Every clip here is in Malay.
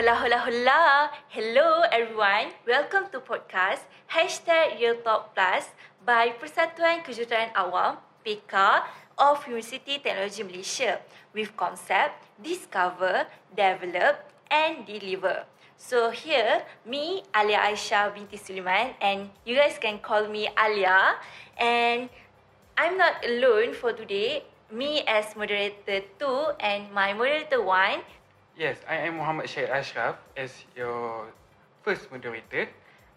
Hola, hola, hola. Hello everyone. Welcome to podcast Hashtag Real Talk Plus by Persatuan Kejuruteraan Awam, PK of University Teknologi Malaysia with concept Discover, Develop and Deliver. So here, me, Alia Aisyah binti Suliman and you guys can call me Alia and I'm not alone for today. Me as moderator two and my moderator one, Yes, I am Muhammad Syed Ashraf as your first moderator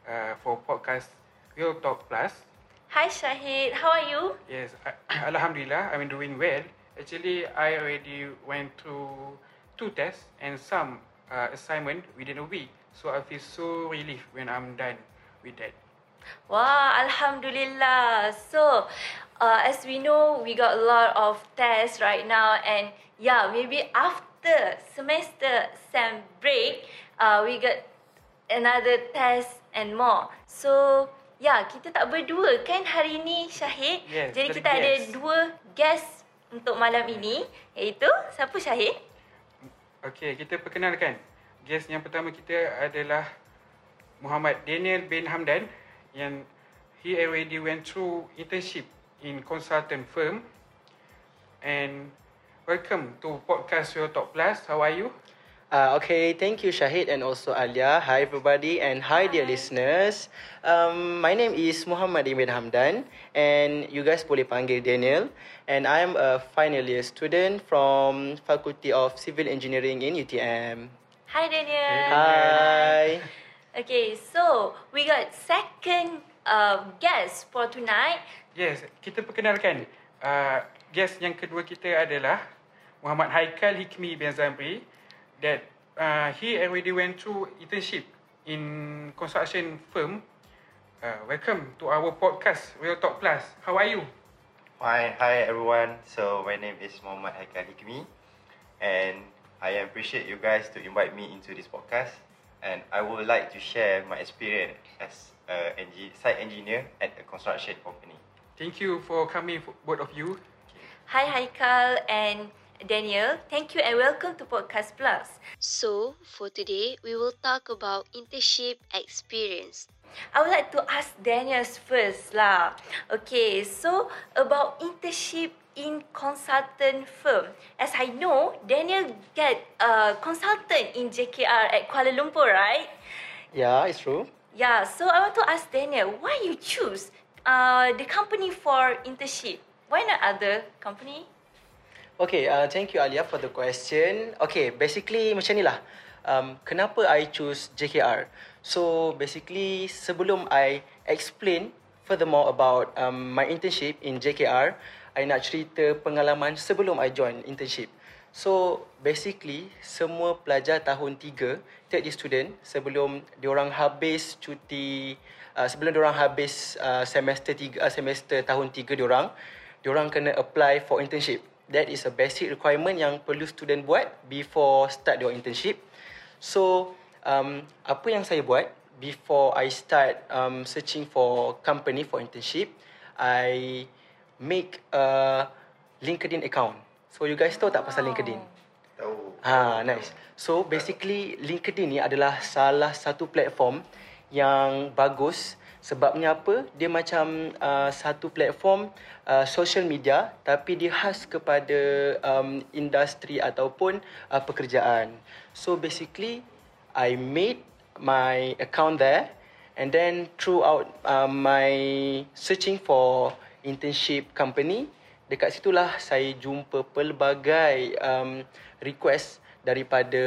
uh, for podcast Real Talk Plus. Hi Shahid, how are you? Yes, I, Alhamdulillah, I'm doing well. Actually, I already went through two tests and some uh, assignment within a week. So I feel so relieved when I'm done with that. Wow, Alhamdulillah. So, uh, as we know, we got a lot of tests right now, and yeah, maybe after semester sem break, uh, we got another test and more. So, yeah, kita tak berdua kan hari ni, Syahid? Yes, Jadi kita ada berguest. dua guest untuk malam ini, iaitu siapa Syahid? Okay, kita perkenalkan. Guest yang pertama kita adalah Muhammad Daniel bin Hamdan yang he already went through internship in consultant firm and welcome to podcast Real Talk Plus. How are you? Uh, okay, thank you Shahid and also Alia. Hi everybody and hi, dear listeners. Um, my name is Muhammad Ibn Hamdan and you guys boleh panggil Daniel. And I am a final year student from Faculty of Civil Engineering in UTM. Hi Daniel. Hi. Okay, so we got second uh, guest for tonight. Yes, kita perkenalkan. Uh, guest yang kedua kita adalah Muhammad Haikal Hikmi bin Zamri that uh, he already went through internship in construction firm. Uh, welcome to our podcast Real Talk Plus. How are you? Fine. Hi everyone. So my name is Muhammad Haikal Hikmi and I appreciate you guys to invite me into this podcast and I would like to share my experience as a site engineer at a construction company. Thank you for coming, both of you. Hi Haikal and Daniel. Thank you and welcome to Podcast Plus. So, for today, we will talk about internship experience. I would like to ask Daniel first lah. Okay, so about internship in consultant firm. As I know, Daniel get a consultant in JKR at Kuala Lumpur, right? Yeah, it's true. Yeah, so I want to ask Daniel, why you choose uh, the company for internship? Why not other company? Okay, uh, thank you Alia for the question. Okay, basically macam ni lah. Um, kenapa I choose JKR? So basically sebelum I explain furthermore about um, my internship in JKR, I nak cerita pengalaman sebelum I join internship. So basically semua pelajar tahun 3 third year student sebelum diorang habis cuti uh, sebelum diorang habis uh, semester 3 uh, semester tahun 3 diorang diorang kena apply for internship. That is a basic requirement yang perlu student buat before start your internship. So, um, apa yang saya buat before I start um, searching for company for internship, I make a LinkedIn account. So, you guys tahu tak pasal LinkedIn? Tahu. Ha, nice. So basically LinkedIn ni adalah salah satu platform yang bagus sebabnya apa? Dia macam uh, satu platform uh, social media tapi dia khas kepada um, industri ataupun uh, pekerjaan. So basically I made my account there and then throughout uh, my searching for internship company dekat situlah saya jumpa pelbagai um, request daripada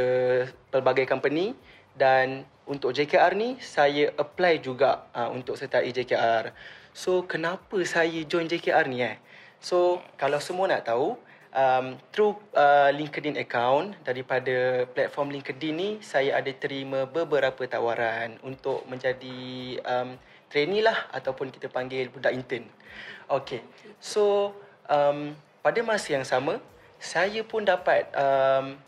pelbagai company dan untuk JKR ni saya apply juga uh, untuk sertai JKR. So kenapa saya join JKR ni eh? So kalau semua nak tahu um, through uh, LinkedIn account daripada platform LinkedIn ni saya ada terima beberapa tawaran untuk menjadi um, trainee lah ataupun kita panggil budak intern. Okay. So um, pada masa yang sama saya pun dapat um,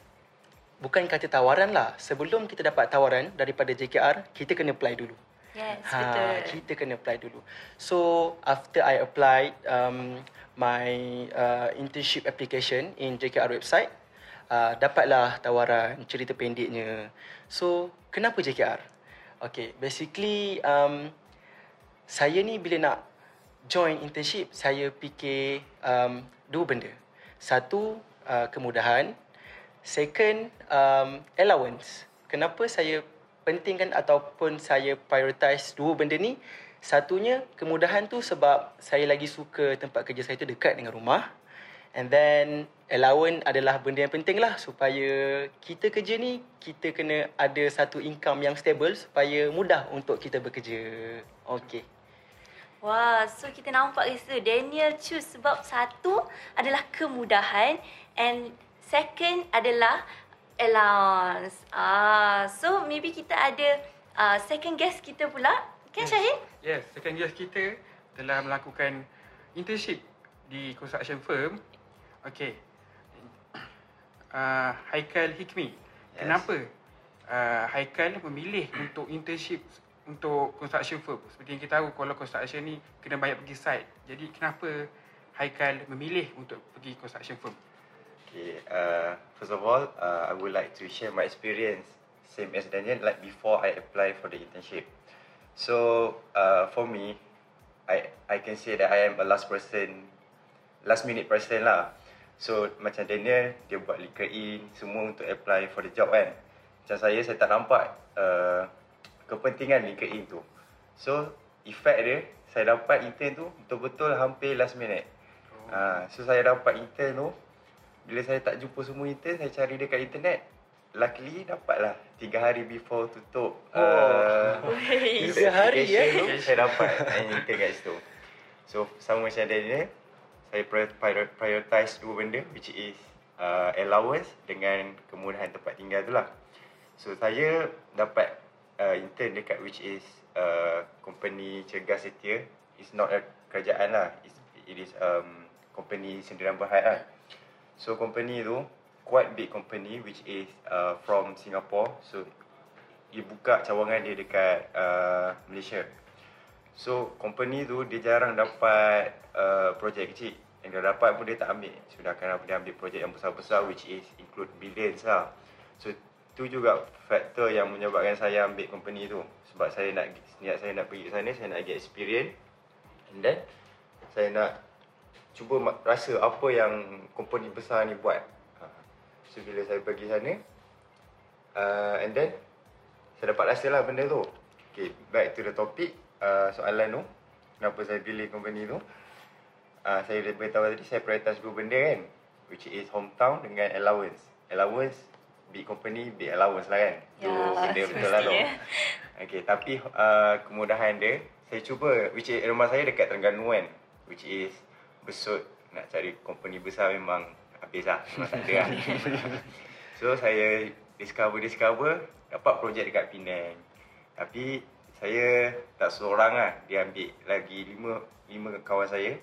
bukan kata tawaran lah. Sebelum kita dapat tawaran daripada JKR, kita kena apply dulu. Yes, Ha, betul. kita kena apply dulu. So after I applied um, my uh, internship application in JKR website, uh, dapatlah tawaran cerita pendeknya. So, kenapa JKR? Okay, basically um, saya ni bila nak join internship, saya fikir um, dua benda. Satu, uh, kemudahan. Second, um, allowance. Kenapa saya pentingkan ataupun saya prioritize dua benda ni? Satunya, kemudahan tu sebab saya lagi suka tempat kerja saya tu dekat dengan rumah. And then allowance adalah benda yang penting lah supaya kita kerja ni kita kena ada satu income yang stable supaya mudah untuk kita bekerja. Okay. Wah, so kita nampak rasa Daniel choose sebab satu adalah kemudahan and second adalah allowance. Ah, so maybe kita ada uh, second guest kita pula. Kan Yes. Syahid? Yes, second guest kita telah melakukan internship di construction firm. Okay. Uh, Haikal Hikmi. Yes. Kenapa uh, Haikal memilih untuk internship untuk construction firm? Seperti yang kita tahu kalau construction ni kena banyak pergi site. Jadi kenapa Haikal memilih untuk pergi construction firm? Okay, uh, first of all, uh, I would like to share my experience, same as Daniel, like before I apply for the internship. So, uh, for me, I I can say that I am a last person, last minute person lah. So, macam Daniel, dia buat LinkedIn semua untuk apply for the job kan. Macam saya, saya tak nampak uh, kepentingan LinkedIn tu. So, effect dia, saya dapat intern tu betul-betul hampir last minute. Uh, so, saya dapat intern tu, bila saya tak jumpa semua intern, saya cari dekat internet. Luckily dapatlah 3 hari before tutup. Uh, Wey. Tiga hari, eh? tu, saya dapat intern kat situ. So sama macam Daniel, saya prior- prior- prioritize dua benda which is uh, allowance dengan kemudahan tempat tinggal tu lah. So saya dapat uh, intern dekat which is uh, company Cergas Setia. It's not a kerajaan lah. It's, it is um, company sendirian berhad lah. So company tu quite big company which is uh, from Singapore. So dia buka cawangan dia dekat uh, Malaysia. So company tu dia jarang dapat uh, projek kecil. Yang dia dapat pun dia tak ambil. Sudah so, dia ambil projek yang besar-besar which is include billions lah. So tu juga faktor yang menyebabkan saya ambil company tu. Sebab saya nak niat saya nak pergi sana, saya nak get experience. And then saya nak cuba rasa apa yang company besar ni buat. Ha. So bila saya pergi sana uh, and then saya dapat rasa lah benda tu. Okay, back to the topic uh, soalan tu. Kenapa saya pilih company tu? Uh, saya dah beritahu tadi saya prioritas dua benda kan. Which is hometown dengan allowance. Allowance big company big allowance lah kan. Tu Ya, benda betul lah tu. Okay, tapi uh, kemudahan dia saya cuba which is rumah saya dekat Terengganu kan. Which is besut nak cari company besar memang habis lah. Memang tak ada lah. so saya discover discover dapat projek dekat Penang. Tapi saya tak seorang lah. Dia ambil lagi lima lima kawan saya.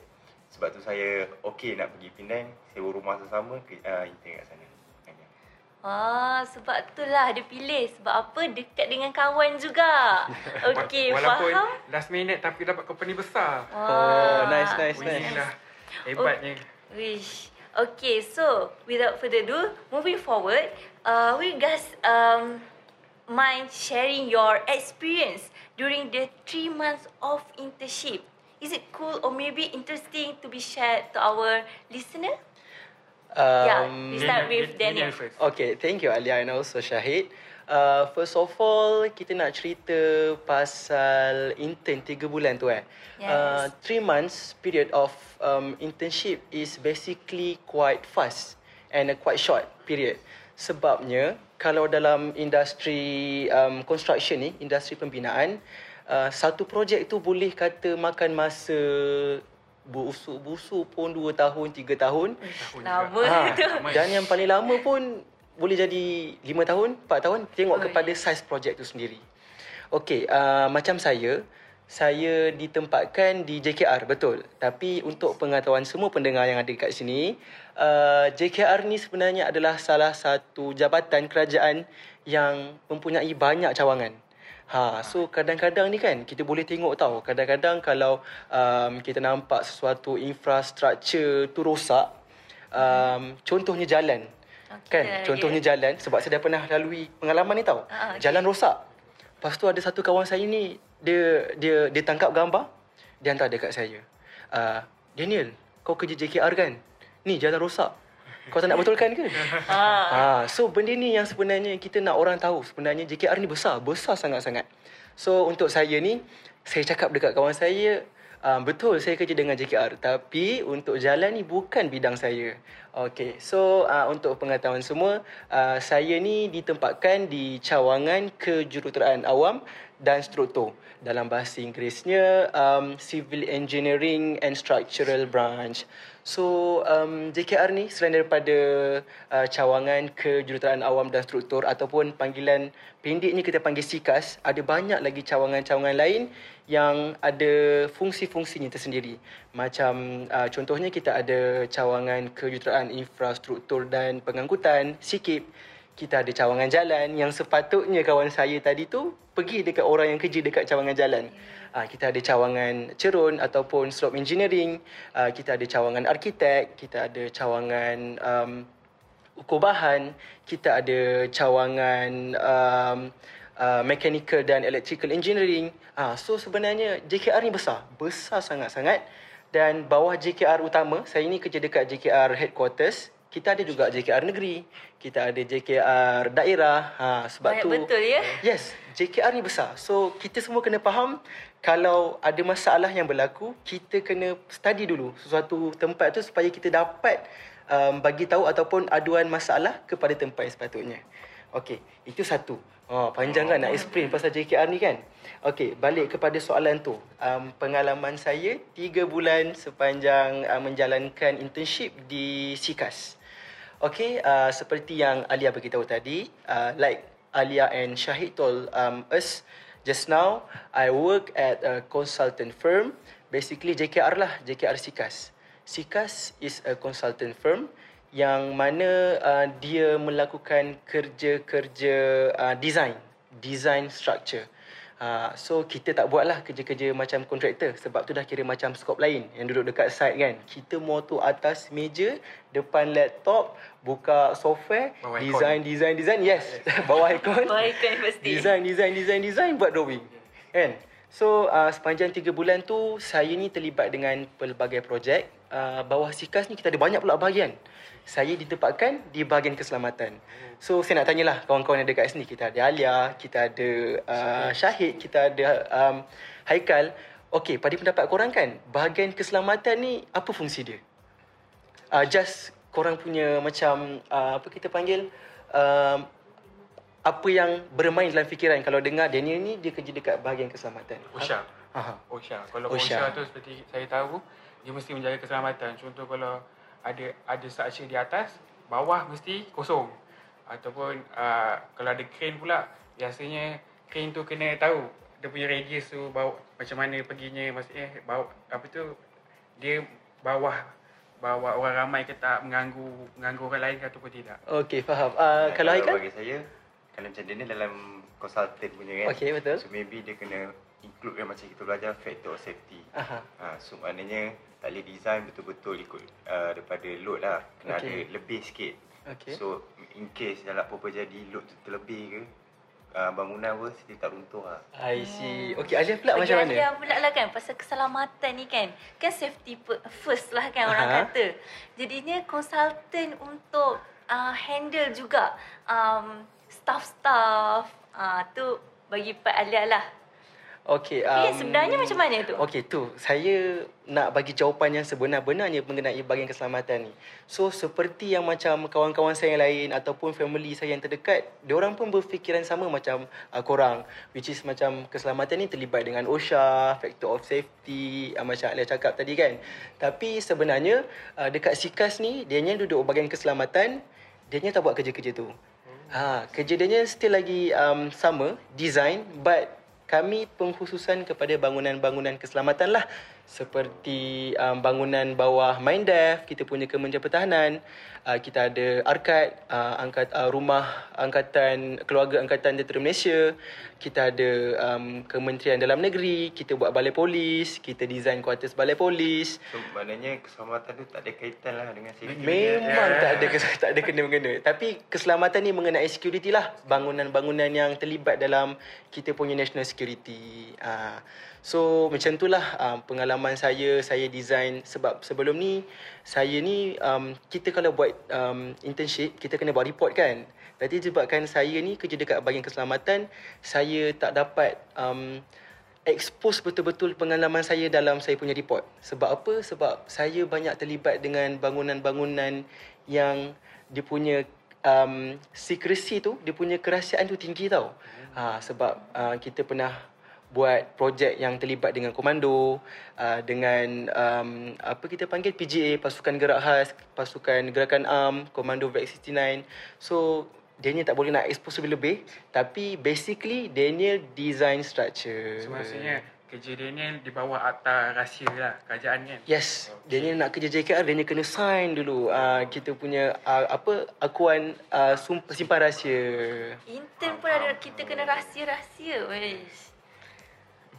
Sebab tu saya okey nak pergi Penang, sewa rumah sesama ke uh, intern kat sana. Ah, sebab itulah dia pilih. Sebab apa? Dekat dengan kawan juga. Okey, Walaupun faham? last minute tapi dapat company besar. Oh, nice, nice, Oh, nice. Hebatnya. Wish. Okay, so without further ado, moving forward, uh, will you guys um, mind sharing your experience during the three months of internship? Is it cool or maybe interesting to be shared to our listener? yeah, we start with Daniel. first. Okay, thank you Alia and also Syahid. Uh, first of all, kita nak cerita pasal intern 3 bulan tu eh. Yes. Uh, three months period of um, internship is basically quite fast and a quite short period. Sebabnya, kalau dalam industri um, construction ni, industri pembinaan, uh, satu projek tu boleh kata makan masa busuk-busuk pun 2 tahun, 3 tahun. Lama tu. Ramai. Dan yang paling lama pun boleh jadi 5 tahun, 4 tahun. Tengok Oi. kepada saiz projek tu sendiri. Okey, uh, macam saya, saya ditempatkan di JKR, betul. Tapi untuk pengetahuan semua pendengar yang ada kat sini, uh, JKR ni sebenarnya adalah salah satu jabatan kerajaan yang mempunyai banyak cawangan. Ha, so kadang-kadang ni kan kita boleh tengok tahu kadang-kadang kalau um, kita nampak sesuatu infrastruktur tu rosak um, contohnya jalan Kan? ya, Contohnya jalan sebab saya dah pernah lalui pengalaman ni tau. Ah, okey. Jalan rosak. Lepas tu ada satu kawan saya ni dia dia dia tangkap gambar dia hantar dekat saya. Uh, Daniel, kau kerja JKR kan? Ni jalan rosak. Kau tak nak betulkan ke? Ah. Ha, so benda ni yang sebenarnya kita nak orang tahu. Sebenarnya JKR ni besar, besar sangat-sangat. So untuk saya ni, saya cakap dekat kawan saya, uh, betul saya kerja dengan JKR. Tapi untuk jalan ni bukan bidang saya. Okay, so uh, untuk pengetahuan semua, uh, saya ni ditempatkan di cawangan kejuruteraan awam dan struktur. Dalam bahasa Inggerisnya, um, Civil Engineering and Structural Branch. So um, JKR ni selain daripada uh, cawangan kejuruteraan awam dan struktur ataupun panggilan pendeknya kita panggil SIKAS, ada banyak lagi cawangan-cawangan lain yang ada fungsi-fungsinya tersendiri. Macam uh, contohnya kita ada cawangan kejuruteraan infrastruktur dan pengangkutan, SIKIP. Kita ada cawangan jalan. Yang sepatutnya kawan saya tadi tu pergi dekat orang yang kerja dekat cawangan jalan. Uh, kita ada cawangan cerun ataupun slope engineering, uh, kita ada cawangan arkitek, kita ada cawangan um, ukur bahan, kita ada cawangan um, uh, mechanical dan electrical engineering. Uh, so sebenarnya JKR ni besar, besar sangat-sangat. Dan bawah JKR utama, saya ni kerja dekat JKR headquarters. Kita ada juga JKR negeri, kita ada JKR daerah. Ha, sebab Banyak tu betul ya. Yes, JKR ni besar. So kita semua kena faham kalau ada masalah yang berlaku, kita kena study dulu sesuatu tempat tu supaya kita dapat um, bagi tahu ataupun aduan masalah kepada tempat yang sepatutnya. Okey, itu satu. Oh, panjang kan nak explain pasal JKR ni kan? Okey, balik kepada soalan tu. Um, pengalaman saya tiga bulan sepanjang uh, menjalankan internship di SIKAS. Okay, uh, seperti yang Alia beritahu tadi, uh, like Alia and Shahid told um, us just now, I work at a consultant firm, basically JKR lah, JKR SIKAS. SIKAS is a consultant firm yang mana uh, dia melakukan kerja-kerja uh, design, design structure. Uh, so kita tak buatlah kerja-kerja macam kontraktor sebab tu dah kira macam skop lain yang duduk dekat site kan. Kita mau tu atas meja, depan laptop, buka software, Bawah aircon. design, design, design. Yes, bawah aircon. Baik kan pasti. Design, design, design, design buat drawing. Kan? So uh, sepanjang 3 bulan tu saya ni terlibat dengan pelbagai projek. Uh, bawah SIKAS ni kita ada banyak pula bahagian. Saya ditempatkan di bahagian keselamatan. So saya nak tanyalah kawan-kawan yang ada kat sini. Kita ada Alia, kita ada uh, Syahid, kita ada um, Haikal. Okey, pada pendapat korang kan, bahagian keselamatan ni apa fungsi dia? Uh, just korang punya macam uh, apa kita panggil um, apa yang bermain dalam fikiran kalau dengar Daniel ni dia kerja dekat bahagian keselamatan. OSHA. Aha. OSHA. Kalau OSHA. OSHA, tu seperti saya tahu, dia mesti menjaga keselamatan. Contoh kalau ada ada structure di atas, bawah mesti kosong. Ataupun uh, kalau ada crane pula, biasanya crane tu kena tahu dia punya radius tu bawa macam mana perginya maksudnya bawa apa tu dia bawah bawa orang ramai ke tak mengganggu mengganggu orang lain ke ataupun tidak. Okey, faham. Uh, kalau Haikal? bagi saya kalau macam dia ni dalam consultant punya kan. Okey, betul. So maybe dia kena include kan macam kita belajar factor of safety. Aha. Ha, so maknanya tak boleh design betul-betul ikut uh, daripada load lah. Kena Okey. ada lebih sikit. Okey. So in case dalam apa-apa jadi load tu terlebih ke, uh, bangunan pun dia tak runtuh lah. I see. Okey, Alia pula Bagi macam mana? Alia pula lah kan pasal keselamatan ni kan. Kan safety first lah kan orang Aha. kata. Jadinya consultant untuk uh, handle juga um, staff-staff. Uh, tu bagi Pak Alia lah. Okey. Um, sebenarnya macam mana tu? Okey, tu. Saya nak bagi jawapan yang sebenar-benarnya mengenai bahagian keselamatan ni. So, seperti yang macam kawan-kawan saya yang lain ataupun family saya yang terdekat, diorang pun berfikiran sama macam uh, korang. Which is macam keselamatan ni terlibat dengan OSHA, factor of safety, uh, macam Alia cakap tadi kan. Tapi sebenarnya, uh, dekat SIKAS ni, dia duduk bahagian keselamatan, dia tak buat kerja-kerja tu. Ha, kerja dia still lagi um, sama, design, but kami pengkhususan kepada bangunan-bangunan keselamatan lah. Seperti um, bangunan bawah Mindef, kita punya Kementerian Pertahanan, uh, kita ada Arkad, uh, angkat, uh, rumah angkatan keluarga angkatan tentera Malaysia, kita ada um, Kementerian Dalam Negeri, kita buat balai polis, kita design kuartus balai polis. So, maknanya keselamatan tu tak ada kaitan lah dengan security. Memang tak ada kes- tak ada kena-mengena. Tapi keselamatan ni mengenai security lah. Bangunan-bangunan yang terlibat dalam kita punya national security. Uh, so macam tu lah um, pengalaman saya saya design sebab sebelum ni saya ni um, kita kalau buat um, internship kita kena buat report kan. Tapi sebabkan saya ni kerja dekat bahagian keselamatan, saya tak dapat um, expose betul-betul pengalaman saya dalam saya punya report. Sebab apa? Sebab saya banyak terlibat dengan bangunan-bangunan yang dia punya um, secrecy tu, dia punya kerahsiaan tu tinggi tau. Ha, sebab uh, kita pernah buat projek yang terlibat dengan komando, uh, dengan um, apa kita panggil PGA, Pasukan Gerak Khas, Pasukan Gerakan Am, Komando VEC 69. So Daniel tak boleh nak expose lebih lebih tapi basically Daniel design structure. So maksudnya kerja Daniel di bawah akta rahsia lah kerajaan kan. Yes, okay. Daniel nak kerja JKR Daniel kena sign dulu uh, kita punya uh, apa akuan uh, simpan rahsia. Intern pun ada kita kena rahsia-rahsia. Wesh.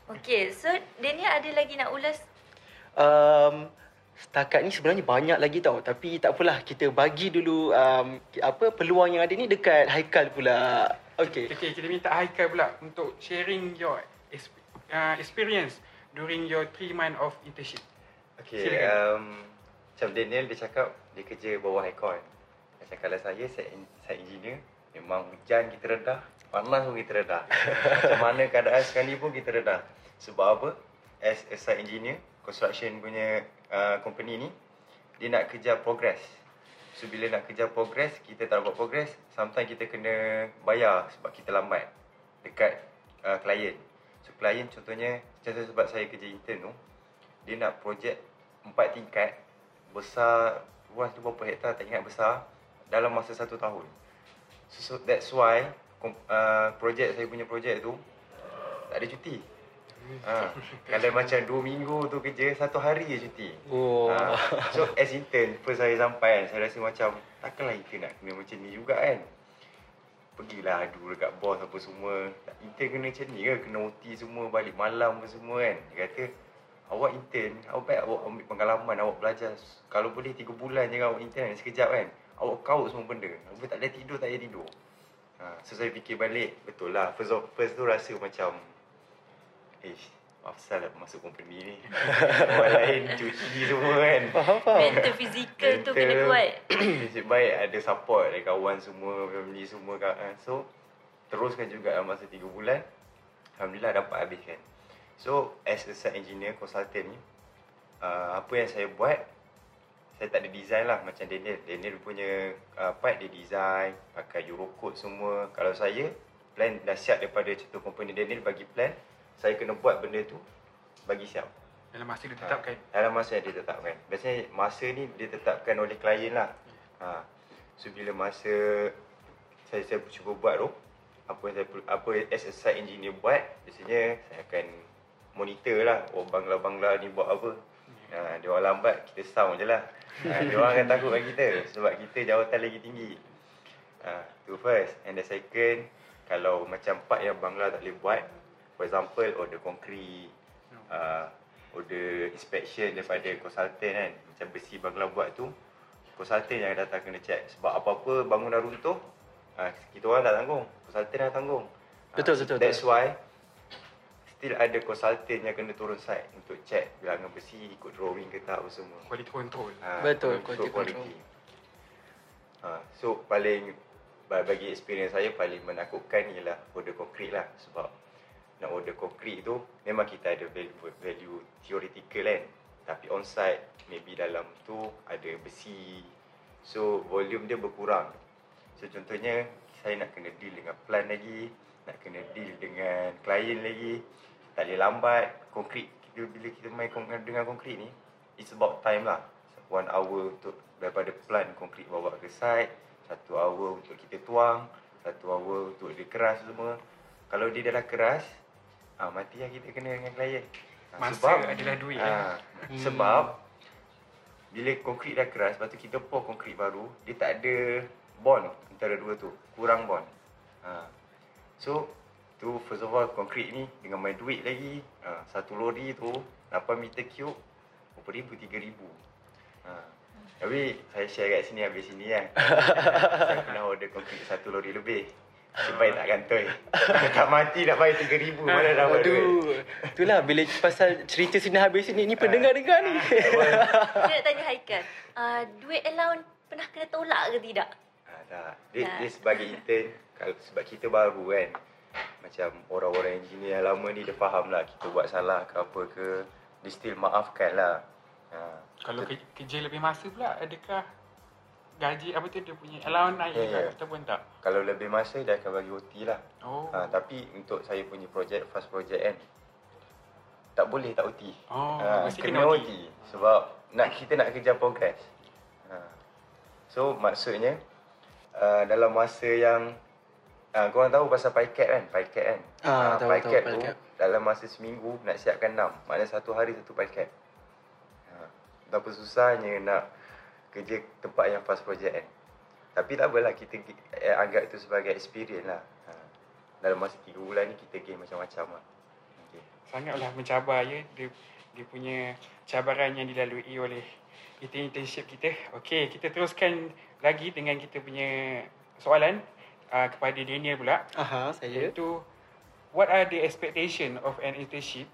Okay, so Daniel ada lagi nak ulas? Um, setakat ni sebenarnya banyak lagi tau tapi tak apalah kita bagi dulu um, apa peluang yang ada ni dekat Haikal pula. Okay. Okay, kita minta Haikal pula untuk sharing your exp- uh, experience during your three month of internship. Okay, Silakan. um, macam Daniel dia cakap dia kerja bawah aircon. Macam kalau saya, saya, saya engineer, memang hujan kita redah, panas pun kita redah. macam mana keadaan sekarang pun kita redah. Sebab apa? As a site engineer, construction punya uh, company ni, dia nak kejar progress. So bila nak kejar progress, kita tak dapat progress, sometimes kita kena bayar sebab kita lambat dekat uh, klien. So klien contohnya, contoh sebab saya kerja intern tu, dia nak projek empat tingkat besar luas tu berapa hektar tak ingat besar dalam masa satu tahun. So, so that's why uh, projek saya punya projek tu tak ada cuti. Ha, kalau macam dua minggu tu kerja, satu hari je cuti. Oh. Ha, so as intern, first saya sampai kan, saya rasa macam takkanlah intern nak kena macam ni juga kan. Pergilah adu dekat bos apa semua. Intern kena macam ni ke? Kena OT semua, balik malam apa semua kan. Dia kata, awak intern, awak baik awak ambil pengalaman, awak belajar. Kalau boleh 3 bulan je awak intern, sekejap kan. Awak kau semua benda. Awak tak ada tidur, tak ada tidur. Ha, so saya fikir balik, betul lah. First, of, first tu rasa macam, eh, asal lah masuk company ni. Orang lain cuci semua kan. Faham faham. Mental fizikal tu kena kuat. Nasib baik ada support dari kawan semua, family semua kan. So, teruskan juga dalam masa 3 bulan. Alhamdulillah dapat habiskan. So, as a site engineer consultant ni, uh, apa yang saya buat, saya tak ada design lah macam Daniel. Daniel punya uh, part dia design, pakai Eurocode semua. Kalau saya, plan dah siap daripada contoh company Daniel bagi plan, saya kena buat benda tu, bagi siap. Dalam masa ditetapkan. Ha, dalam masa yang ditetapkan. Biasanya masa ni ditetapkan oleh klien lah. Ha. So bila masa saya saya cuba buat tu, apa yang saya apa as a site engineer buat, biasanya saya akan monitor lah. Oh bangla-bangla ni buat apa. Ha, dia orang lambat, kita sound je lah. Ha, dia orang akan takut dengan kita sebab kita jawatan lagi tinggi. Ha, tu first. And the second, kalau macam part yang bangla tak boleh buat, for example order konkrit, uh, order inspection daripada konsultan kan macam besi bangla buat tu konsultan yang datang kena check sebab apa-apa bangunan runtuh uh, kita orang tak tanggung konsultan yang tanggung Ah, Betul, betul, that's betul. why still ada konsultan yang kena turun site untuk check bilangan besi ikut drawing ke tak apa semua. Quality control. Ha, Betul, quality control. Ha, so paling ba- bagi experience saya paling menakutkan ialah order konkrit lah. Sebab nak order konkrit tu memang kita ada value, value theoretical kan. Tapi on site maybe dalam tu ada besi. So volume dia berkurang. So contohnya saya nak kena deal dengan plan lagi nak kena deal dengan klien lagi tak boleh lambat konkrit kita bila kita main dengan konkrit ni it's about time lah one hour untuk daripada plan konkrit bawa ke site satu hour untuk kita tuang satu hour untuk dia keras semua kalau dia dah keras ah mati lah kita kena dengan klien. Ah, Masa adalah duit, Ah, Sebab bila konkrit dah keras, lepas tu kita pour konkrit baru, dia tak ada bond antara dua tu. Kurang bond. Ha. So, tu first of all konkrit ni dengan main duit lagi. Ha. Satu lori tu 8 meter cube berapa ribu, tiga ribu. Ha. Tapi saya share kat sini habis sini kan. saya pernah order konkrit satu lori lebih. Supaya tak kantoi. tak mati nak bayar tiga ribu. Mana dapat duit. Aduh. Itulah bila pasal cerita sini habis sini ni pendengar-dengar ni. Saya nak tanya Haikal. Uh, duit allowance pernah kena tolak ke tidak? Ha, tak. Dia, dia sebagai intern, sebab kita baru kan. Macam orang-orang engineer yang lama ni dia faham lah kita buat salah ke apa ke. Dia still maafkan lah. Ha. Kalau ke, kerja lebih masa pula, adakah gaji apa tu dia punya allowance naik Ya, juga ya. ataupun tak? Kalau lebih masa dia akan bagi OT lah. Oh. Ha, tapi untuk saya punya projek, fast project kan. Tak boleh tak OT. Oh, ha, mesti kena kena OT. OT. Sebab nak kita nak kejar progress. Ha. So maksudnya uh, dalam masa yang uh, korang tahu pasal PyCat kan? PyCat kan? Ah, Ah, tahu, tahu, PyCat tu dalam masa seminggu nak siapkan 6. Maknanya satu hari satu PyCat. Ha. Betapa susahnya nak kerja tempat yang fast project kan. Tapi tak apalah kita eh, anggap itu sebagai experience lah. Ha. Dalam masa 3 bulan ni kita gain macam-macam lah. Okay. Sangatlah mencabar ya dia dia punya cabaran yang dilalui oleh kita internship kita. Okey, kita teruskan lagi dengan kita punya soalan uh, kepada Daniel pula. Aha, saya. Iaitu what are the expectation of an internship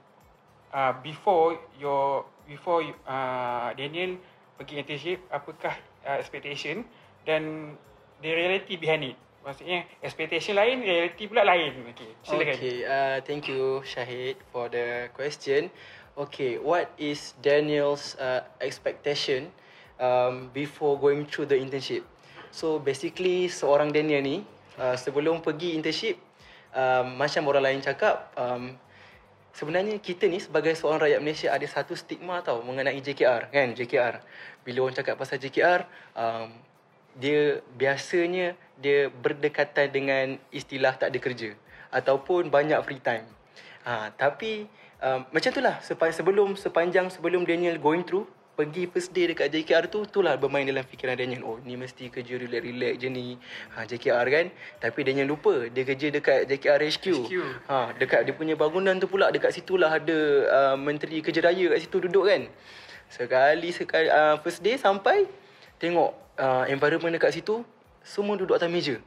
uh, before your before you, uh, Daniel pergi internship apakah uh, expectation dan the reality behind it maksudnya expectation lain reality pula lain okey silakan Okay, uh, thank you Syahid for the question. Okay, what is Daniel's uh, expectation um, before going through the internship? So basically seorang Daniel ni uh, sebelum pergi internship um, macam orang lain cakap um, sebenarnya kita ni sebagai seorang rakyat Malaysia ada satu stigma tau mengenai JKR kan JKR. Bila orang cakap pasal JKR um, dia biasanya dia berdekatan dengan istilah tak ada kerja ataupun banyak free time. Ha, tapi um, macam itulah sepanjang sebelum sepanjang sebelum Daniel going through pergi first day dekat JKR tu itulah bermain dalam fikiran Daniel. Oh ni mesti kerja relax-relax je ni. Ha, JKR kan? Tapi Daniel lupa dia kerja dekat JKR HQ, HQ. ha dekat dia punya bangunan tu pula dekat situlah ada uh, menteri kerja raya kat situ duduk kan? Sekali sekali uh, first day sampai tengok uh, environment dekat situ semua duduk atas meja.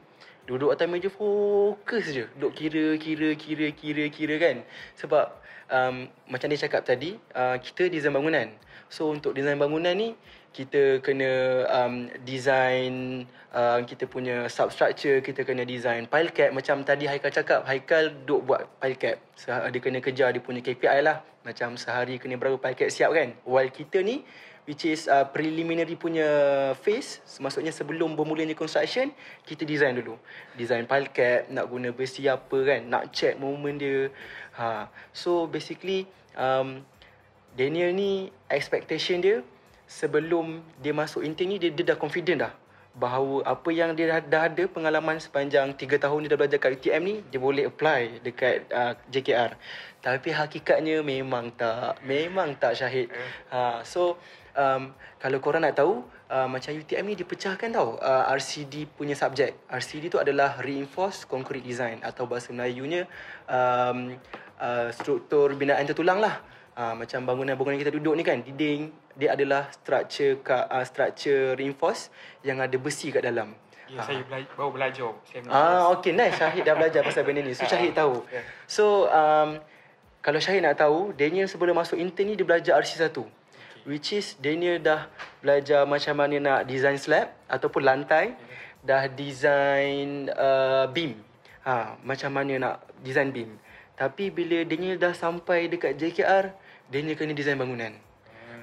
Duduk atas meja fokus je. Duduk kira kira kira kira kira kan? Sebab um, macam dia cakap tadi uh, kita design bangunan so untuk design bangunan ni kita kena um, design uh, kita punya substructure kita kena design pile cap. Macam tadi Haikal cakap Haikal duk buat pile cap. Se- dia kena kejar dia punya KPI lah. Macam sehari kena berapa pile cap siap kan? While kita ni which is uh, preliminary punya phase maksudnya sebelum bermulanya construction kita design dulu. Design pile cap nak guna besi apa kan? Nak check movement dia. Ha. So basically um, Daniel ni expectation dia sebelum dia masuk intern ni dia, dia dah confident dah bahawa apa yang dia dah, dah ada pengalaman sepanjang 3 tahun dia dah belajar kat UTM ni dia boleh apply dekat uh, JKR tapi hakikatnya memang tak memang tak Syahid. Ha so um, kalau korang nak tahu uh, macam UTM ni dipecahkan tau. Uh, RCD punya subjek. RCD tu adalah Reinforced Concrete Design atau bahasa Melayunya um, uh, struktur binaan tertulang lah uh, macam bangunan-bangunan kita duduk ni kan dinding dia adalah structure ka, uh, structure reinforced yang ada besi kat dalam ya saya bela- baru belajar saya Ah, okay, nice. Syahid dah belajar pasal benda ni. So, Syahid tahu. Yeah. So, um, kalau Syahid nak tahu, Daniel sebelum masuk intern ni, dia belajar RC1. Which is, Daniel dah belajar macam mana nak design slab ataupun lantai. Dah design uh, beam. Ha, macam mana nak design beam. Tapi bila Daniel dah sampai dekat JKR, Daniel kena design bangunan.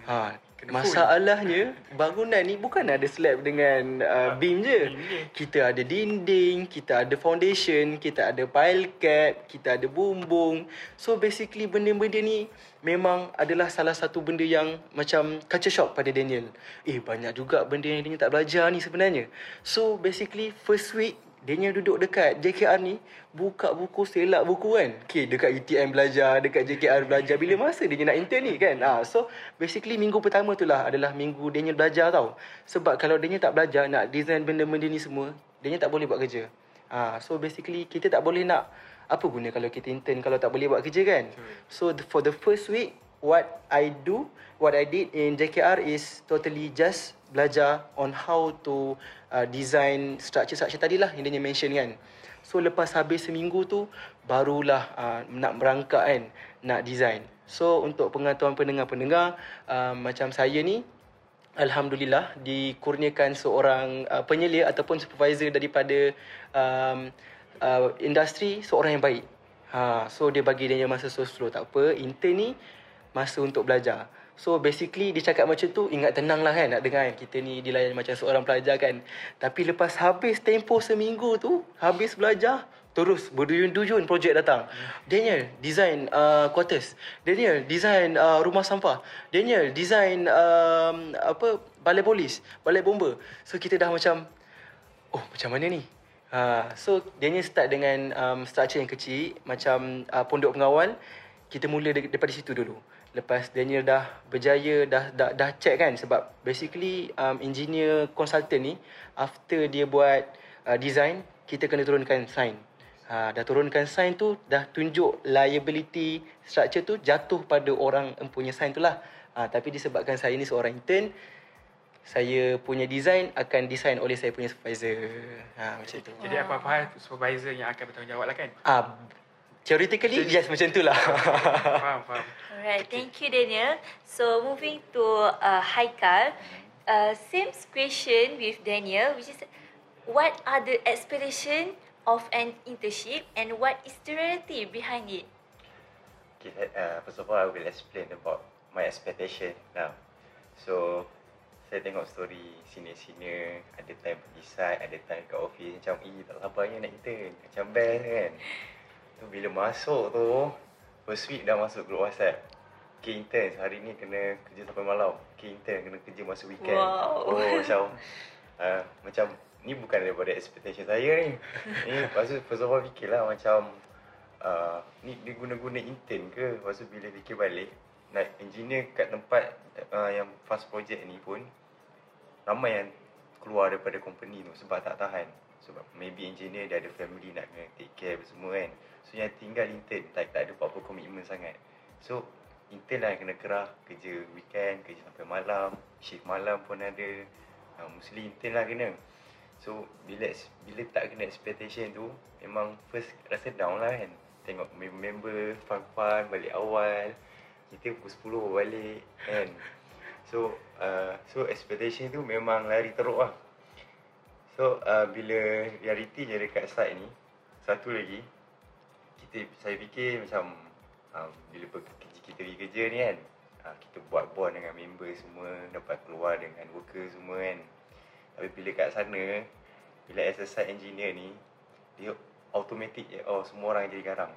Ha, Kena full. masalahnya bangunan ni bukan ada slab dengan uh, beam je. beam je. Kita ada dinding, kita ada foundation, kita ada pile cap, kita ada bumbung. So basically benda-benda ni memang adalah salah satu benda yang macam culture shock pada Daniel. Eh banyak juga benda yang Daniel tak belajar ni sebenarnya. So basically first week Daniel duduk dekat JKR ni buka buku selak buku kan. Okay, dekat ETM belajar, dekat JKR belajar. Bila masa dia nak intern ni kan. Ah, so basically minggu pertama tu lah adalah minggu Daniel belajar tau. Sebab kalau Daniel tak belajar nak design benda-benda ni semua, Daniel tak boleh buat kerja. Ah, so basically kita tak boleh nak apa guna kalau kita intern kalau tak boleh buat kerja kan. So the, for the first week what I do, what I did in JKR is totally just belajar on how to uh, design structure-structure tadi lah yang dia mention kan. So lepas habis seminggu tu barulah uh, nak berangkat kan nak design. So untuk pengetahuan pendengar-pendengar uh, macam saya ni Alhamdulillah dikurniakan seorang uh, penyelia ataupun supervisor daripada um, uh, industri seorang yang baik. Ha, so dia bagi dia masa so slow tak apa. Intern ni masa untuk belajar. So basically dia cakap macam tu ingat tenang lah kan nak dengar kan kita ni dilayan macam seorang pelajar kan. Tapi lepas habis tempoh seminggu tu, habis belajar, terus berduyun-duyun projek datang. Daniel design uh, quarters. Daniel design uh, rumah sampah. Daniel design um, apa balai polis, balai bomba. So kita dah macam oh macam mana ni? Ha, so Daniel start dengan um, structure yang kecil macam uh, pondok pengawal. Kita mula daripada situ dulu lepas Daniel dah berjaya dah dah, dah check kan sebab basically um, engineer consultant ni after dia buat uh, design kita kena turunkan sign ha, dah turunkan sign tu dah tunjuk liability structure tu jatuh pada orang empunya sign tu lah ha, tapi disebabkan saya ni seorang intern saya punya design akan design oleh saya punya supervisor. Ha, macam tu. Jadi apa-apa hal supervisor yang akan bertanggungjawab lah kan? Ah, theoretically yes macam tu lah. faham, faham. Alright, thank you Daniel. So moving to uh, Haikal, uh, same question with Daniel, which is what are the expectation of an internship and what is the reality behind it? Okay, uh, first of all, I will explain about my expectation now. So, saya tengok story senior-senior, ada time pergi site, ada time kat office, macam, eh, tak sabarnya nak intern. Macam best kan? Tu bila masuk tu, first week dah masuk group WhatsApp. Okay, intern. Hari ni kena kerja sampai malam. Okay, intern. Kena kerja masa weekend. Wow. Oh, macam... Uh, macam... Ni bukan daripada expectation saya ni. Ni, lepas tu, first of all, fikirlah macam... Uh, ni dia guna-guna intern ke? Lepas tu, bila fikir balik... Nak engineer kat tempat uh, yang fast project ni pun... Ramai yang keluar daripada company tu sebab tak tahan. Sebab maybe engineer dia ada family nak kena take care semua kan. So yang tinggal intern tak, tak ada apa-apa komitmen sangat. So intern lah yang kena kerah kerja weekend, kerja sampai malam, shift malam pun ada. Uh, mostly intern lah kena. So bila bila tak kena expectation tu, memang first rasa down lah kan. Tengok member fun-fun balik awal. Kita pukul 10 balik kan. So uh, so expectation tu memang lari teruk lah. So uh, bila reality je dekat site ni, satu lagi, kita saya fikir macam um, bila kita pergi kerja ni kan uh, kita buat bond dengan member semua dapat keluar dengan worker semua kan. Tapi bila kat sana bila as a site engineer ni dia automatic je oh semua orang jadi garang.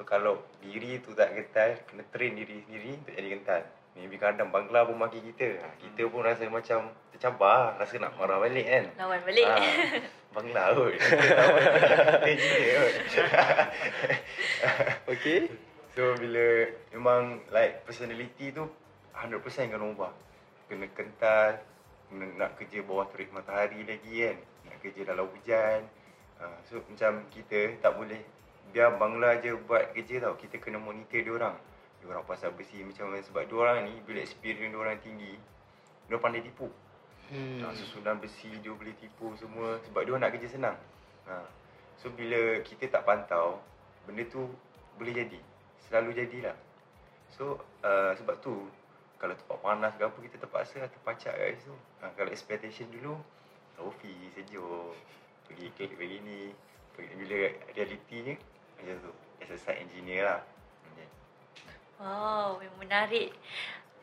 So kalau diri tu tak gental kena train diri sendiri untuk jadi gental maybe kadang bangla pun maki kita ha, kita pun rasa macam tercabar rasa nak marah balik kan. Lawan balik. ha, kot engineer kot okay. So bila memang like personality tu 100% kena ubah. Kena kental, kena nak kerja bawah terik matahari lagi kan. Nak kerja dalam hujan. Uh, so macam kita tak boleh biar bangla je buat kerja tau. Kita kena monitor dia orang. Dia orang pasal besi macam mana sebab dia orang ni bila experience dia orang tinggi, dia pandai tipu. Hmm. Uh, susunan besi dia boleh tipu semua sebab dia nak kerja senang. Uh, so bila kita tak pantau, benda tu boleh jadi selalu jadilah. So uh, sebab tu kalau tempat panas ke apa kita terpaksa terpacak kat situ. Ha, kalau expectation dulu Sofi sejuk pergi klik begini pergi bila realitinya macam tu as a site engineer lah. Wow, yang menarik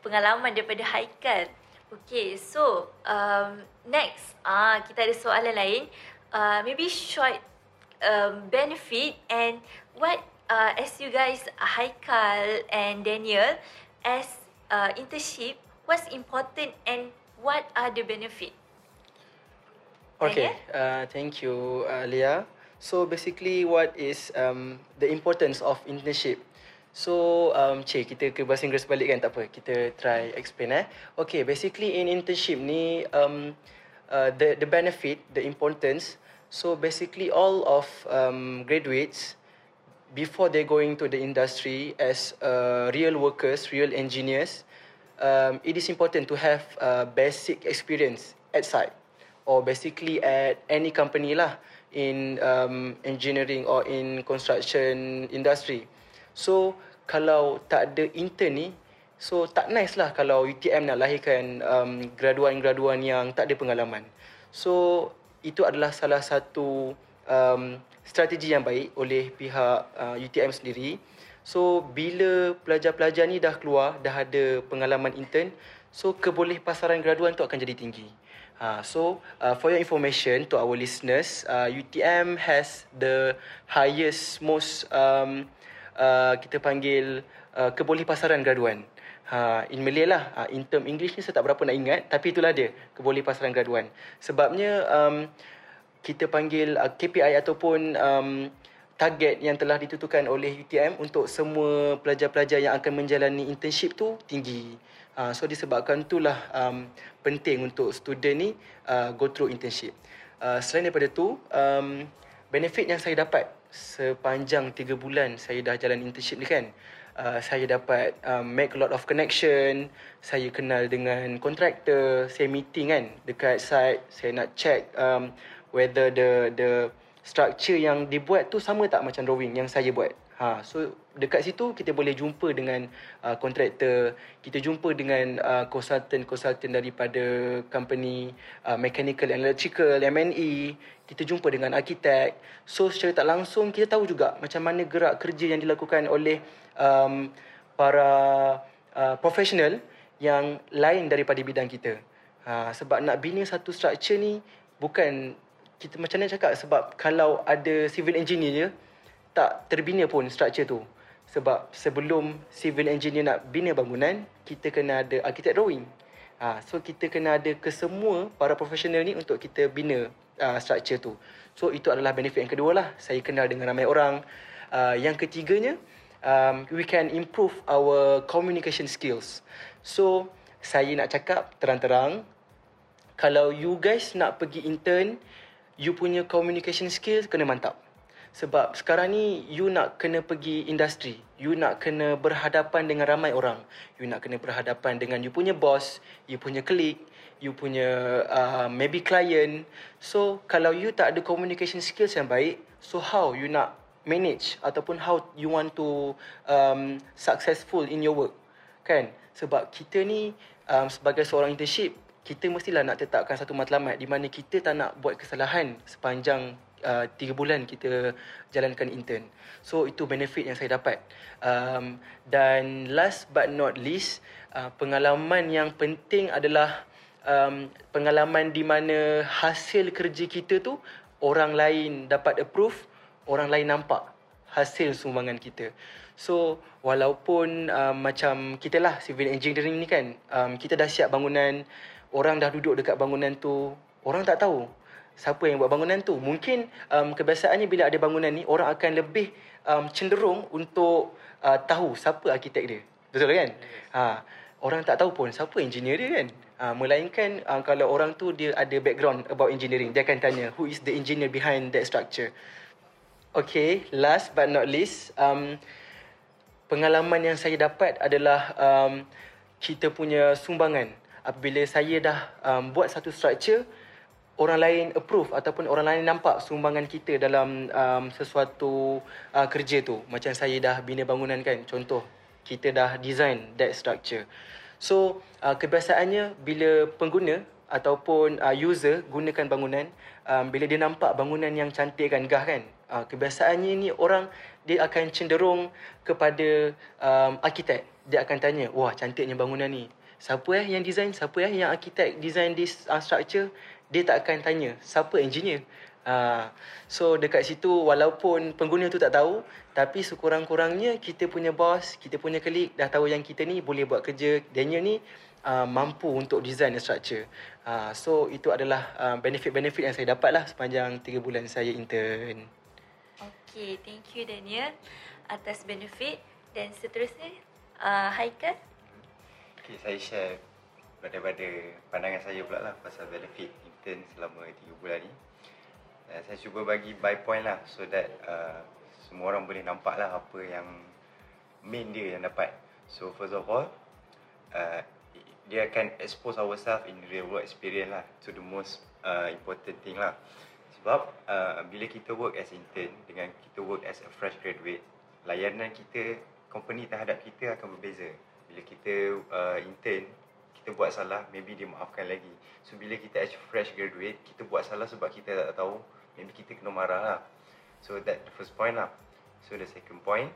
pengalaman daripada Haikal. Okay, so um, next ah uh, kita ada soalan lain. Uh, maybe short um, benefit and what uh, as you guys Haikal and Daniel as uh, internship what's important and what are the benefit Okay, Daniel? uh, thank you, uh, Leah. So basically, what is um, the importance of internship? So, um, cik, kita ke bahasa Inggeris balik kan? Tak apa, kita try explain eh. Okay, basically in internship ni, um, uh, the the benefit, the importance. So basically, all of um, graduates before they going to the industry as uh, real workers, real engineers, um, it is important to have uh, basic experience at site or basically at any company lah in um, engineering or in construction industry. So kalau tak ada intern ni, so tak nice lah kalau UTM nak lahirkan um, graduan-graduan yang tak ada pengalaman. So itu adalah salah satu um, strategi yang baik oleh pihak uh, UTM sendiri. So bila pelajar-pelajar ni dah keluar, dah ada pengalaman intern, so keboleh pasaran graduan tu akan jadi tinggi. Uh, so uh, for your information to our listeners, uh, UTM has the highest most um, uh, kita panggil uh, keboleh pasaran graduan. Ha, in Malay lah. Ha, in term English ni saya tak berapa nak ingat. Tapi itulah dia. Keboleh pasaran graduan. Sebabnya um, kita panggil uh, KPI ataupun um, target yang telah ditentukan oleh UTM untuk semua pelajar-pelajar yang akan menjalani internship tu tinggi. Uh, so disebabkan itulah um, penting untuk student ni uh, go through internship. Uh, selain daripada tu, um, benefit yang saya dapat sepanjang 3 bulan saya dah jalan internship ni kan, uh, saya dapat um, make a lot of connection, saya kenal dengan kontraktor, saya meeting kan dekat site, saya nak check um, whether the the structure yang dibuat tu sama tak macam drawing yang saya buat. Ha, so dekat situ kita boleh jumpa dengan uh, kontraktor, kita jumpa dengan uh, konsultan-konsultan daripada company uh, mechanical and electrical, M&E, kita jumpa dengan arkitek. So secara tak langsung kita tahu juga macam mana gerak kerja yang dilakukan oleh um, para uh, profesional yang lain daripada bidang kita. Ha, sebab nak bina satu structure ni bukan kita macam mana cakap sebab kalau ada civil engineer je tak terbina pun structure tu. Sebab sebelum civil engineer nak bina bangunan, kita kena ada architect drawing. Ha, so kita kena ada kesemua para profesional ni untuk kita bina uh, structure tu. So itu adalah benefit yang kedua lah. Saya kenal dengan ramai orang. Uh, yang ketiganya, um, we can improve our communication skills. So saya nak cakap terang-terang, kalau you guys nak pergi intern, you punya communication skills kena mantap. Sebab sekarang ni you nak kena pergi industri. You nak kena berhadapan dengan ramai orang. You nak kena berhadapan dengan you punya boss, you punya colleague, you punya uh, maybe client. So kalau you tak ada communication skills yang baik, so how you nak manage ataupun how you want to um, successful in your work. Kan? Sebab kita ni um, sebagai seorang internship, kita mestilah nak tetapkan satu matlamat di mana kita tak nak buat kesalahan sepanjang uh, tiga bulan kita jalankan intern. So itu benefit yang saya dapat. Um, dan last but not least, uh, pengalaman yang penting adalah um, pengalaman di mana hasil kerja kita tu orang lain dapat approve, orang lain nampak hasil sumbangan kita. So walaupun um, macam kita lah civil engineering ni kan, um, kita dah siap bangunan, orang dah duduk dekat bangunan tu, orang tak tahu siapa yang buat bangunan tu. Mungkin um, kebiasaannya bila ada bangunan ni, orang akan lebih um, cenderung untuk uh, tahu siapa arkitek dia. Betul kan? Ha, orang tak tahu pun siapa engineer dia kan. Ha, melainkan uh, kalau orang tu dia ada background about engineering, dia akan tanya who is the engineer behind that structure. Okay, last but not least, um, pengalaman yang saya dapat adalah um, kita punya sumbangan. Apabila saya dah um, buat satu structure, orang lain approve ataupun orang lain nampak sumbangan kita dalam um, sesuatu uh, kerja tu. Macam saya dah bina bangunan kan, contoh kita dah design that structure. So, uh, kebiasaannya bila pengguna ataupun uh, user gunakan bangunan, um, bila dia nampak bangunan yang cantik kan, gah kan, uh, kebiasaannya ni orang dia akan cenderung kepada um, arkitek. Dia akan tanya, wah cantiknya bangunan ni. Siapa eh yang design? Siapa eh yang arkitek design this uh, structure? Dia tak akan tanya, siapa engineer? Uh, so dekat situ walaupun pengguna tu tak tahu tapi sekurang-kurangnya kita punya bos, kita punya klik dah tahu yang kita ni boleh buat kerja. Daniel ni uh, mampu untuk design structure. Uh, so itu adalah uh, benefit-benefit yang saya dapat lah sepanjang 3 bulan saya intern. Okay, thank you Daniel atas benefit dan seterusnya uh, Haikal. Okay, saya share pada-pada pandangan saya pula lah pasal benefit intern selama 3 bulan ni. Dan saya cuba bagi by point lah so that uh, semua orang boleh nampak lah apa yang main dia yang dapat. So first of all, uh, dia akan expose ourselves in real world experience lah to the most uh, important thing lah. Sebab uh, bila kita work as intern dengan kita work as a fresh graduate, layanan kita, company terhadap kita akan berbeza. Bila kita uh, intern, kita buat salah, maybe dia maafkan lagi. So bila kita as fresh graduate, kita buat salah sebab kita tak tahu, maybe kita kena marah lah. So that the first point lah. So the second point,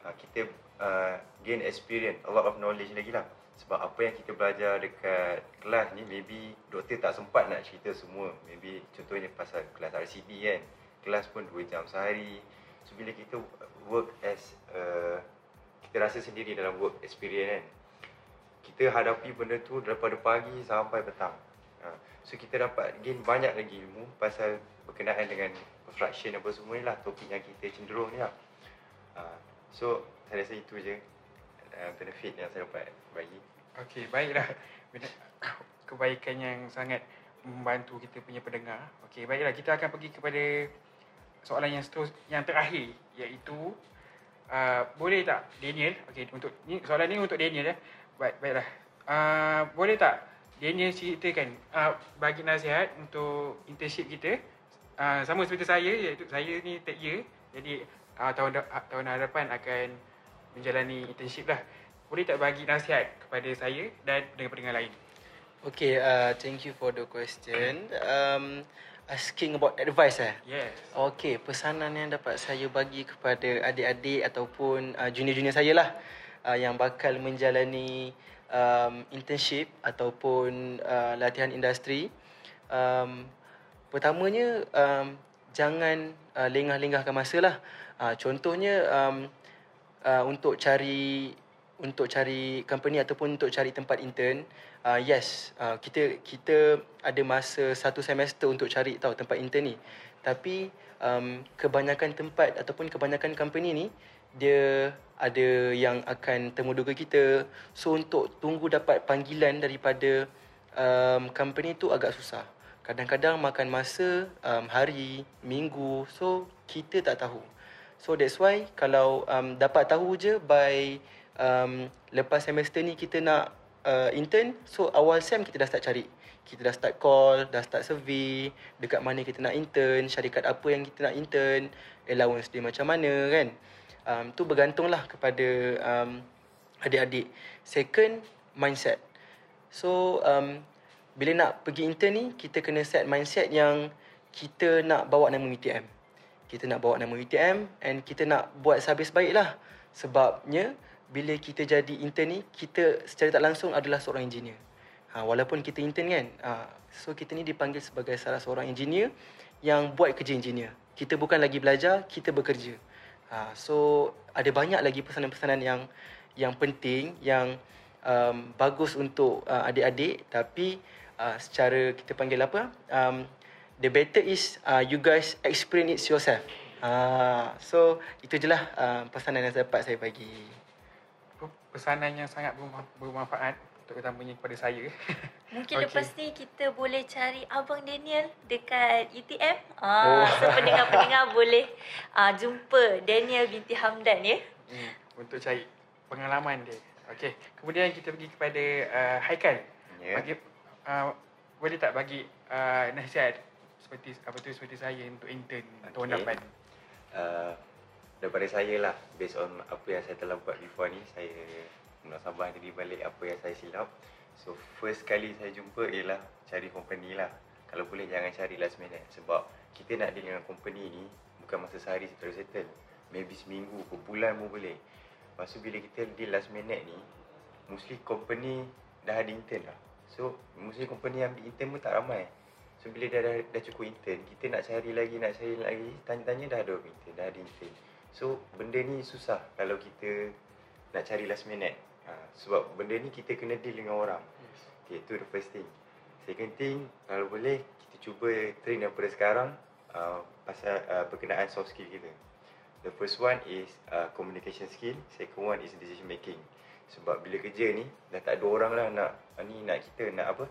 uh, kita uh, gain experience, a lot of knowledge lagi lah. Sebab apa yang kita belajar dekat kelas ni, maybe doktor tak sempat nak cerita semua. Maybe contohnya pasal kelas RCD kan. Kelas pun 2 jam sehari. So bila kita work as, uh, kita rasa sendiri dalam work experience kan. Kita hadapi benda tu daripada pagi sampai petang. Uh, so kita dapat gain banyak lagi ilmu pasal berkenaan dengan construction apa semua ni lah topik yang kita cenderung ni lah. Uh, so saya rasa itu je uh, benefit yang saya dapat bagi. Okey, baiklah. Kebaikan yang sangat membantu kita punya pendengar. Okey, baiklah kita akan pergi kepada soalan yang seterus yang terakhir iaitu uh, boleh tak Daniel okey untuk ni soalan ni untuk Daniel ya. Baik, baiklah. Uh, boleh tak Daniel ceritakan uh, bagi nasihat untuk internship kita uh, sama seperti saya iaitu saya ni third year jadi uh, tahun tahun hadapan akan menjalani internship lah. Boleh tak bagi nasihat kepada saya dan pendengar-pendengar lain? Okay, uh, thank you for the question. Um, asking about advice eh? Yes. Okay, pesanan yang dapat saya bagi kepada adik-adik ataupun uh, junior-junior saya lah uh, yang bakal menjalani um, internship ataupun uh, latihan industri. Um, pertamanya, um, jangan uh, lengah-lengahkan masa lah. Uh, contohnya, um, uh, untuk cari untuk cari company ataupun untuk cari tempat intern uh, yes. Uh, kita kita ada masa satu semester untuk cari tahu tempat intern ni. Tapi um, kebanyakan tempat ataupun kebanyakan company ni dia ada yang akan temuduga kita. So untuk tunggu dapat panggilan daripada um, company tu agak susah. Kadang-kadang makan masa um, hari minggu. So kita tak tahu. So that's why kalau um, dapat tahu je by um, lepas semester ni kita nak uh, intern so awal sem kita dah start cari. Kita dah start call dah start survey dekat mana kita nak intern syarikat apa yang kita nak intern allowance dia macam mana kan? Um, tu bergantunglah kepada um, adik-adik. Second mindset. So um, bila nak pergi intern ni kita kena set mindset yang kita nak bawa nama UTM kita nak bawa nama UTM and kita nak buat sehabis baik lah sebabnya bila kita jadi intern ni kita secara tak langsung adalah seorang engineer. Ha, walaupun kita intern kan. Ha, so kita ni dipanggil sebagai salah seorang engineer yang buat kerja engineer. Kita bukan lagi belajar, kita bekerja. Ha, so ada banyak lagi pesanan-pesanan yang yang penting yang um, bagus untuk uh, adik-adik tapi uh, secara kita panggil apa? Um, the better is uh, you guys experience it yourself. Uh, so itu je lah uh, pesanan yang dapat saya bagi pesanan yang sangat bermanfaat terutamanya kepada saya. Mungkin okay. lepas ni kita boleh cari Abang Daniel dekat UTM. Ah, oh. so pendengar-pendengar boleh uh, jumpa Daniel binti Hamdan ya. Hmm, untuk cari pengalaman dia. Okey, kemudian kita pergi kepada uh, Haikal. Yeah. Bagi uh, boleh tak bagi uh, nasihat seperti apa tu seperti saya untuk intern okay. tahun depan. Uh, daripada saya lah based on apa yang saya telah buat before ni saya nak sabar diri balik apa yang saya silap. So first kali saya jumpa ialah cari company lah. Kalau boleh jangan cari last minute. Sebab kita nak deal dengan company ni bukan masa sehari terus settle. Maybe seminggu ke bulan pun boleh. Lepas tu bila kita deal last minute ni mostly company dah ada intern lah. So mostly company yang ambil intern pun tak ramai. So bila dah, dah, dah cukup intern, kita nak cari lagi, nak cari lagi, tanya-tanya dah ada intern, dah ada intern. So benda ni susah kalau kita nak cari last minute. Ha, sebab benda ni kita kena deal dengan orang. Okay, tu the first thing. Second thing, kalau boleh kita cuba train daripada sekarang uh, pasal uh, berkenaan soft skill kita. The first one is uh, communication skill, second one is decision making. Sebab bila kerja ni dah tak ada orang lah nak ni nak kita nak apa?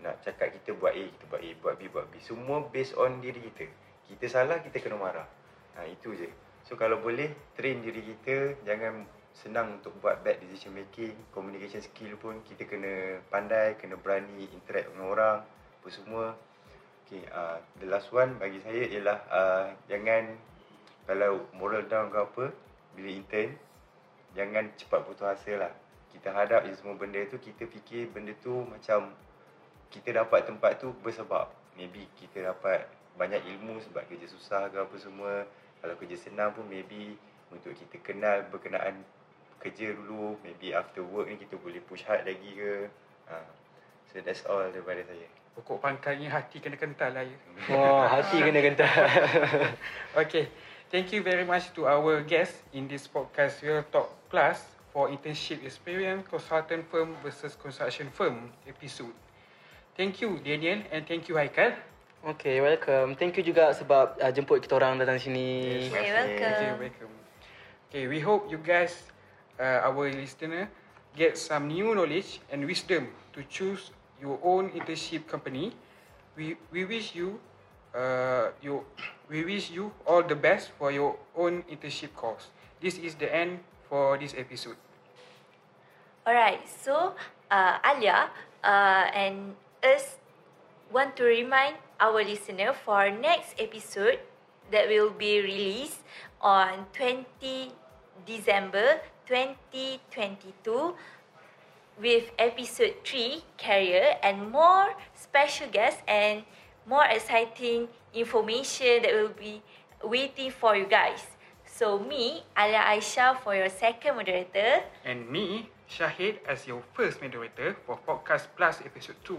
Nak cakap kita buat A, kita buat A, buat B, buat B. Semua based on diri kita. Kita salah, kita kena marah. Ha, itu je. So kalau boleh train diri kita, jangan senang untuk buat bad decision making, communication skill pun kita kena pandai, kena berani interact dengan orang, apa semua. Okay, uh, the last one bagi saya ialah uh, jangan kalau moral down ke apa, bila intern, jangan cepat putus asa lah. Kita hadap je semua benda tu, kita fikir benda tu macam kita dapat tempat tu bersebab. Maybe kita dapat banyak ilmu sebab kerja susah ke apa semua. Kalau kerja senang pun maybe untuk kita kenal berkenaan kerja dulu. Maybe after work ni kita boleh push hard lagi ke. Ha. So that's all daripada saya. Pokok pangkalnya hati kena kental lah ya. Wah, hati kena gentar. okay. Thank you very much to our guest in this podcast Real Talk Plus for internship experience consultant firm versus construction firm episode. Thank you Daniel and thank you Haikal. Okay, welcome. Thank you juga sebab uh, jemput kita orang datang sini. Yes, Okay, welcome. Okay, welcome. Okay, we hope you guys, uh, our listener, get some new knowledge and wisdom to choose your own internship company. We we wish you, uh, you, we wish you all the best for your own internship course. This is the end for this episode. Alright, so uh, Alia uh, and us want to remind our listener for next episode that will be released on 20 December 2022 with episode 3 carrier and more special guests and more exciting information that will be waiting for you guys. So me, Alia Aisyah for your second moderator. And me, Shahid, as your first moderator for Podcast Plus episode 2